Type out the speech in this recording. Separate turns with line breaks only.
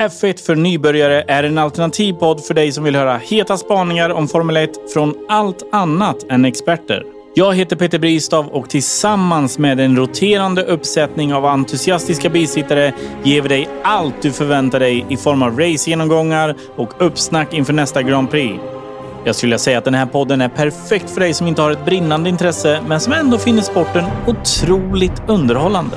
F1 för nybörjare är en alternativ podd för dig som vill höra heta spaningar om Formel 1 från allt annat än experter. Jag heter Peter Bristav och tillsammans med en roterande uppsättning av entusiastiska bisittare ger vi dig allt du förväntar dig i form av racegenomgångar och uppsnack inför nästa Grand Prix. Jag skulle säga att den här podden är perfekt för dig som inte har ett brinnande intresse men som ändå finner sporten otroligt underhållande.